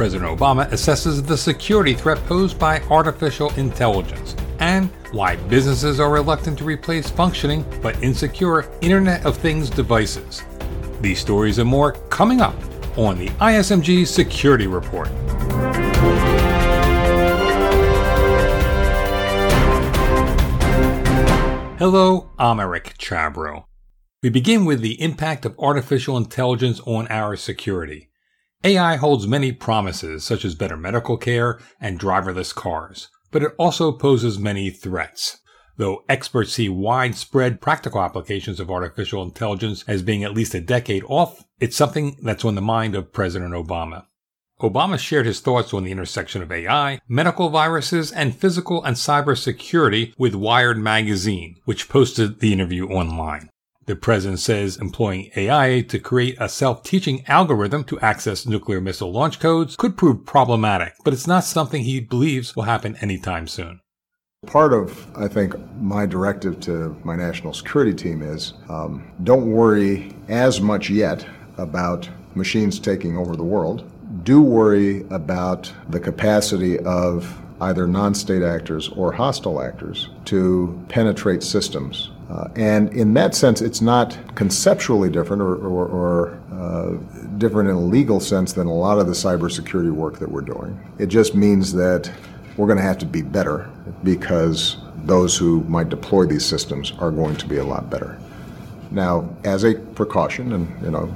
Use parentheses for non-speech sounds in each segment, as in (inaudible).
President Obama assesses the security threat posed by artificial intelligence and why businesses are reluctant to replace functioning but insecure Internet of Things devices. These stories and more coming up on the ISMG Security Report. Hello, I'm Eric Chabrow. We begin with the impact of artificial intelligence on our security. AI holds many promises, such as better medical care and driverless cars, but it also poses many threats. Though experts see widespread practical applications of artificial intelligence as being at least a decade off, it's something that's on the mind of President Obama. Obama shared his thoughts on the intersection of AI, medical viruses, and physical and cyber security with Wired magazine, which posted the interview online. The president says employing AI to create a self-teaching algorithm to access nuclear missile launch codes could prove problematic, but it's not something he believes will happen anytime soon. Part of, I think, my directive to my national security team is um, don't worry as much yet about machines taking over the world. Do worry about the capacity of either non state actors or hostile actors to penetrate systems uh, and in that sense, it's not conceptually different or, or, or uh, different in a legal sense than a lot of the cybersecurity work that we're doing. It just means that we're going to have to be better because those who might deploy these systems are going to be a lot better. Now, as a precaution, and you know,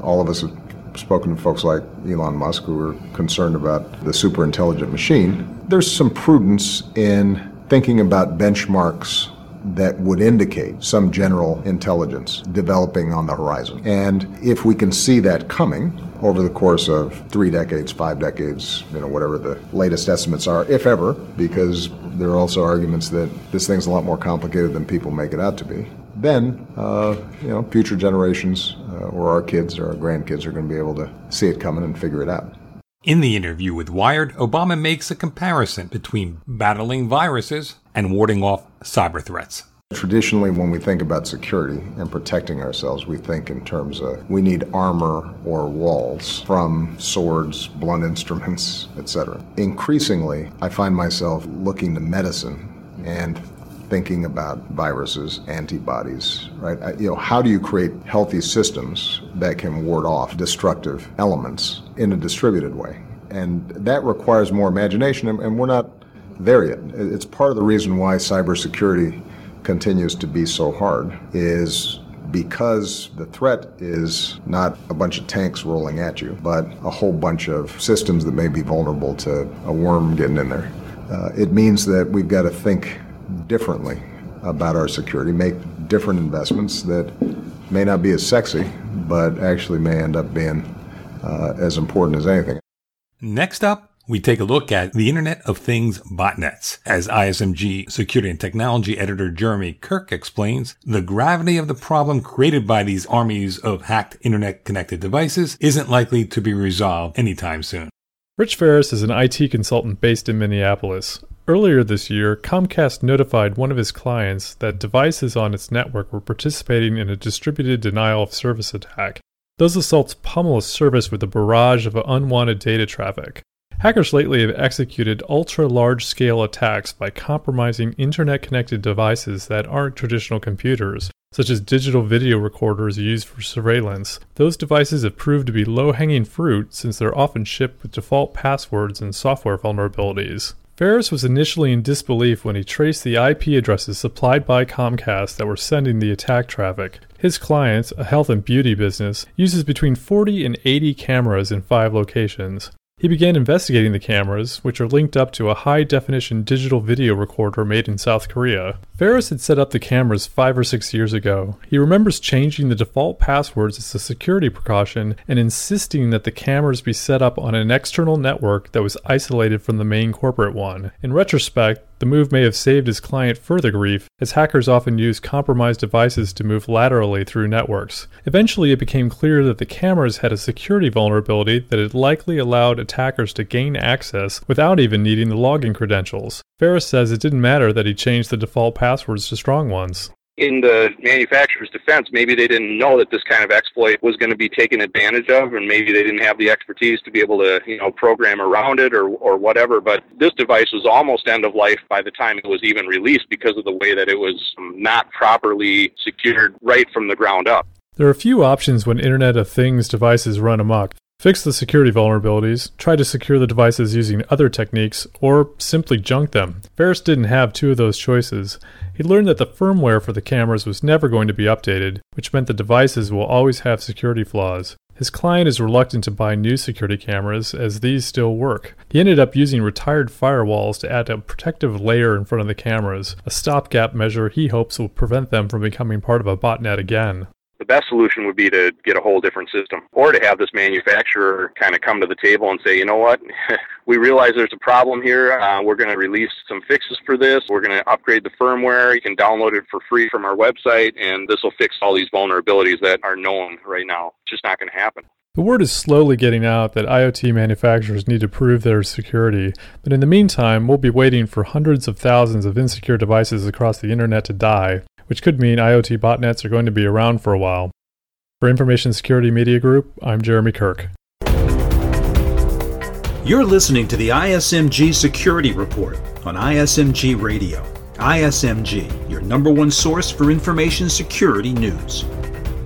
all of us have spoken to folks like Elon Musk who are concerned about the super intelligent machine. There's some prudence in thinking about benchmarks that would indicate some general intelligence developing on the horizon. And if we can see that coming over the course of three decades, five decades, you know, whatever the latest estimates are, if ever, because there are also arguments that this thing's a lot more complicated than people make it out to be. Then, uh, you know, future generations uh, or our kids or our grandkids are going to be able to see it coming and figure it out. In the interview with Wired, Obama makes a comparison between battling viruses and warding off cyber threats. Traditionally, when we think about security and protecting ourselves, we think in terms of we need armor or walls from swords, blunt instruments, (laughs) etc. Increasingly, I find myself looking to medicine and thinking about viruses, antibodies, right? You know, how do you create healthy systems that can ward off destructive elements in a distributed way? And that requires more imagination, and we're not there yet. It's part of the reason why cybersecurity continues to be so hard is because the threat is not a bunch of tanks rolling at you, but a whole bunch of systems that may be vulnerable to a worm getting in there. Uh, it means that we've got to think differently about our security, make different investments that may not be as sexy, but actually may end up being uh, as important as anything. Next up, we take a look at the Internet of Things botnets. As ISMG security and technology editor Jeremy Kirk explains, the gravity of the problem created by these armies of hacked internet connected devices isn't likely to be resolved anytime soon. Rich Ferris is an IT consultant based in Minneapolis. Earlier this year, Comcast notified one of his clients that devices on its network were participating in a distributed denial of service attack. Those assaults pummel a service with a barrage of unwanted data traffic. Hackers lately have executed ultra large scale attacks by compromising internet connected devices that aren't traditional computers, such as digital video recorders used for surveillance. Those devices have proved to be low hanging fruit since they're often shipped with default passwords and software vulnerabilities. Ferris was initially in disbelief when he traced the IP addresses supplied by Comcast that were sending the attack traffic. His client, a health and beauty business, uses between 40 and 80 cameras in five locations. He began investigating the cameras, which are linked up to a high definition digital video recorder made in South Korea. Ferris had set up the cameras five or six years ago. He remembers changing the default passwords as a security precaution and insisting that the cameras be set up on an external network that was isolated from the main corporate one. In retrospect, the move may have saved his client further grief, as hackers often use compromised devices to move laterally through networks. Eventually, it became clear that the cameras had a security vulnerability that had likely allowed attackers to gain access without even needing the login credentials. Ferris says it didn't matter that he changed the default passwords to strong ones. In the manufacturer's defense, maybe they didn't know that this kind of exploit was going to be taken advantage of, and maybe they didn't have the expertise to be able to, you know, program around it or, or whatever. But this device was almost end of life by the time it was even released because of the way that it was not properly secured right from the ground up. There are a few options when Internet of Things devices run amok. Fix the security vulnerabilities, try to secure the devices using other techniques, or simply junk them. Ferris didn't have two of those choices. He learned that the firmware for the cameras was never going to be updated, which meant the devices will always have security flaws. His client is reluctant to buy new security cameras as these still work. He ended up using retired firewalls to add a protective layer in front of the cameras, a stopgap measure he hopes will prevent them from becoming part of a botnet again the best solution would be to get a whole different system or to have this manufacturer kind of come to the table and say, you know what, (laughs) we realize there's a problem here. Uh, we're going to release some fixes for this. We're going to upgrade the firmware. You can download it for free from our website, and this will fix all these vulnerabilities that are known right now. It's just not going to happen. The word is slowly getting out that IoT manufacturers need to prove their security, but in the meantime, we'll be waiting for hundreds of thousands of insecure devices across the internet to die which could mean IoT botnets are going to be around for a while. For Information Security Media Group, I'm Jeremy Kirk. You're listening to the ISMG Security Report on ISMG Radio. ISMG, your number one source for information security news.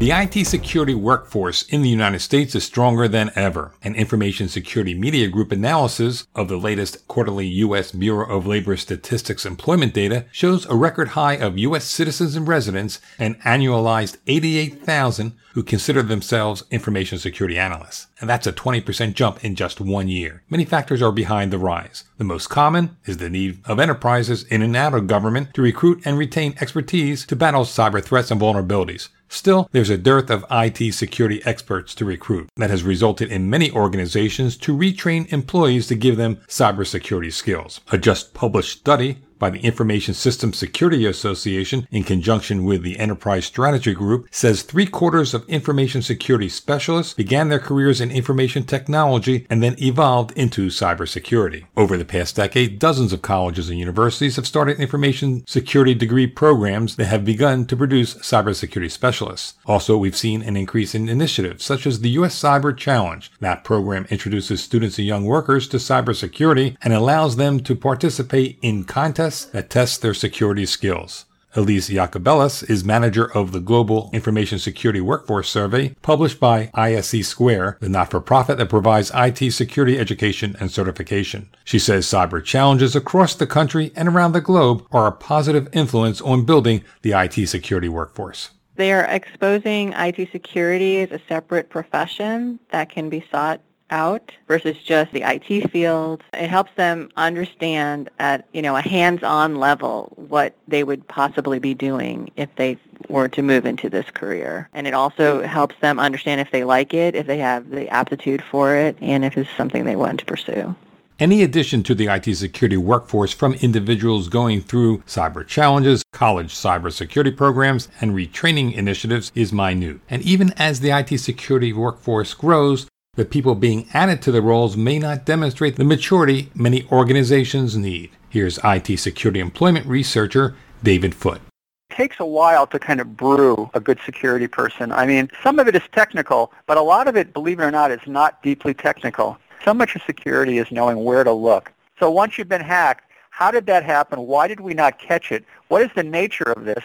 The IT security workforce in the United States is stronger than ever. An Information Security Media Group analysis of the latest quarterly U.S. Bureau of Labor Statistics employment data shows a record high of U.S. citizens and residents and annualized 88,000 who consider themselves information security analysts. And that's a 20% jump in just one year. Many factors are behind the rise. The most common is the need of enterprises in and out of government to recruit and retain expertise to battle cyber threats and vulnerabilities. Still, there's a dearth of IT security experts to recruit that has resulted in many organizations to retrain employees to give them cybersecurity skills. A just published study by the Information Systems Security Association in conjunction with the Enterprise Strategy Group says three quarters of information security specialists began their careers in information technology and then evolved into cybersecurity. Over the past decade, dozens of colleges and universities have started information security degree programs that have begun to produce cybersecurity specialists. Also, we've seen an increase in initiatives such as the U.S. Cyber Challenge. That program introduces students and young workers to cybersecurity and allows them to participate in contests that tests their security skills. Elise Jacobellis is manager of the Global Information Security Workforce Survey, published by ISC Square, the not-for-profit that provides IT security education and certification. She says cyber challenges across the country and around the globe are a positive influence on building the IT security workforce. They are exposing IT security as a separate profession that can be sought out versus just the IT field. It helps them understand at, you know, a hands-on level what they would possibly be doing if they were to move into this career. And it also helps them understand if they like it, if they have the aptitude for it, and if it's something they want to pursue. Any addition to the IT security workforce from individuals going through cyber challenges, college cybersecurity programs, and retraining initiatives is minute. And even as the IT security workforce grows, the people being added to the roles may not demonstrate the maturity many organizations need. Here's IT security employment researcher David Foote. It takes a while to kind of brew a good security person. I mean, some of it is technical, but a lot of it, believe it or not, is not deeply technical. So much of security is knowing where to look. So once you've been hacked, how did that happen? Why did we not catch it? What is the nature of this?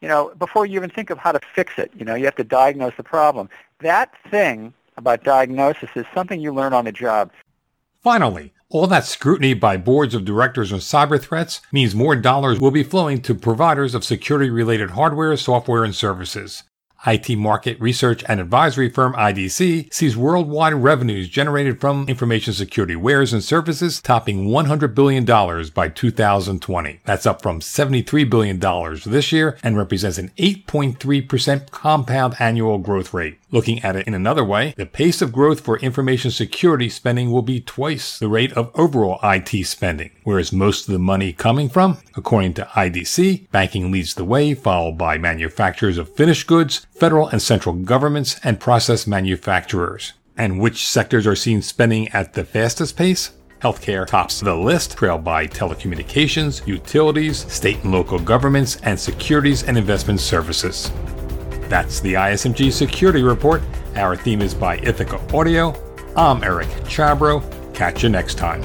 You know, before you even think of how to fix it, you know, you have to diagnose the problem. That thing about diagnosis is something you learn on the job. Finally, all that scrutiny by boards of directors on cyber threats means more dollars will be flowing to providers of security related hardware, software, and services. IT market research and advisory firm IDC sees worldwide revenues generated from information security wares and services topping $100 billion by 2020. That's up from $73 billion this year and represents an 8.3% compound annual growth rate. Looking at it in another way, the pace of growth for information security spending will be twice the rate of overall IT spending. Whereas most of the money coming from, according to IDC, banking leads the way, followed by manufacturers of finished goods, federal and central governments, and process manufacturers. And which sectors are seen spending at the fastest pace? Healthcare tops the list, trailed by telecommunications, utilities, state and local governments, and securities and investment services. That's the ISMG Security Report. Our theme is by Ithaca Audio. I'm Eric Chabrow. Catch you next time.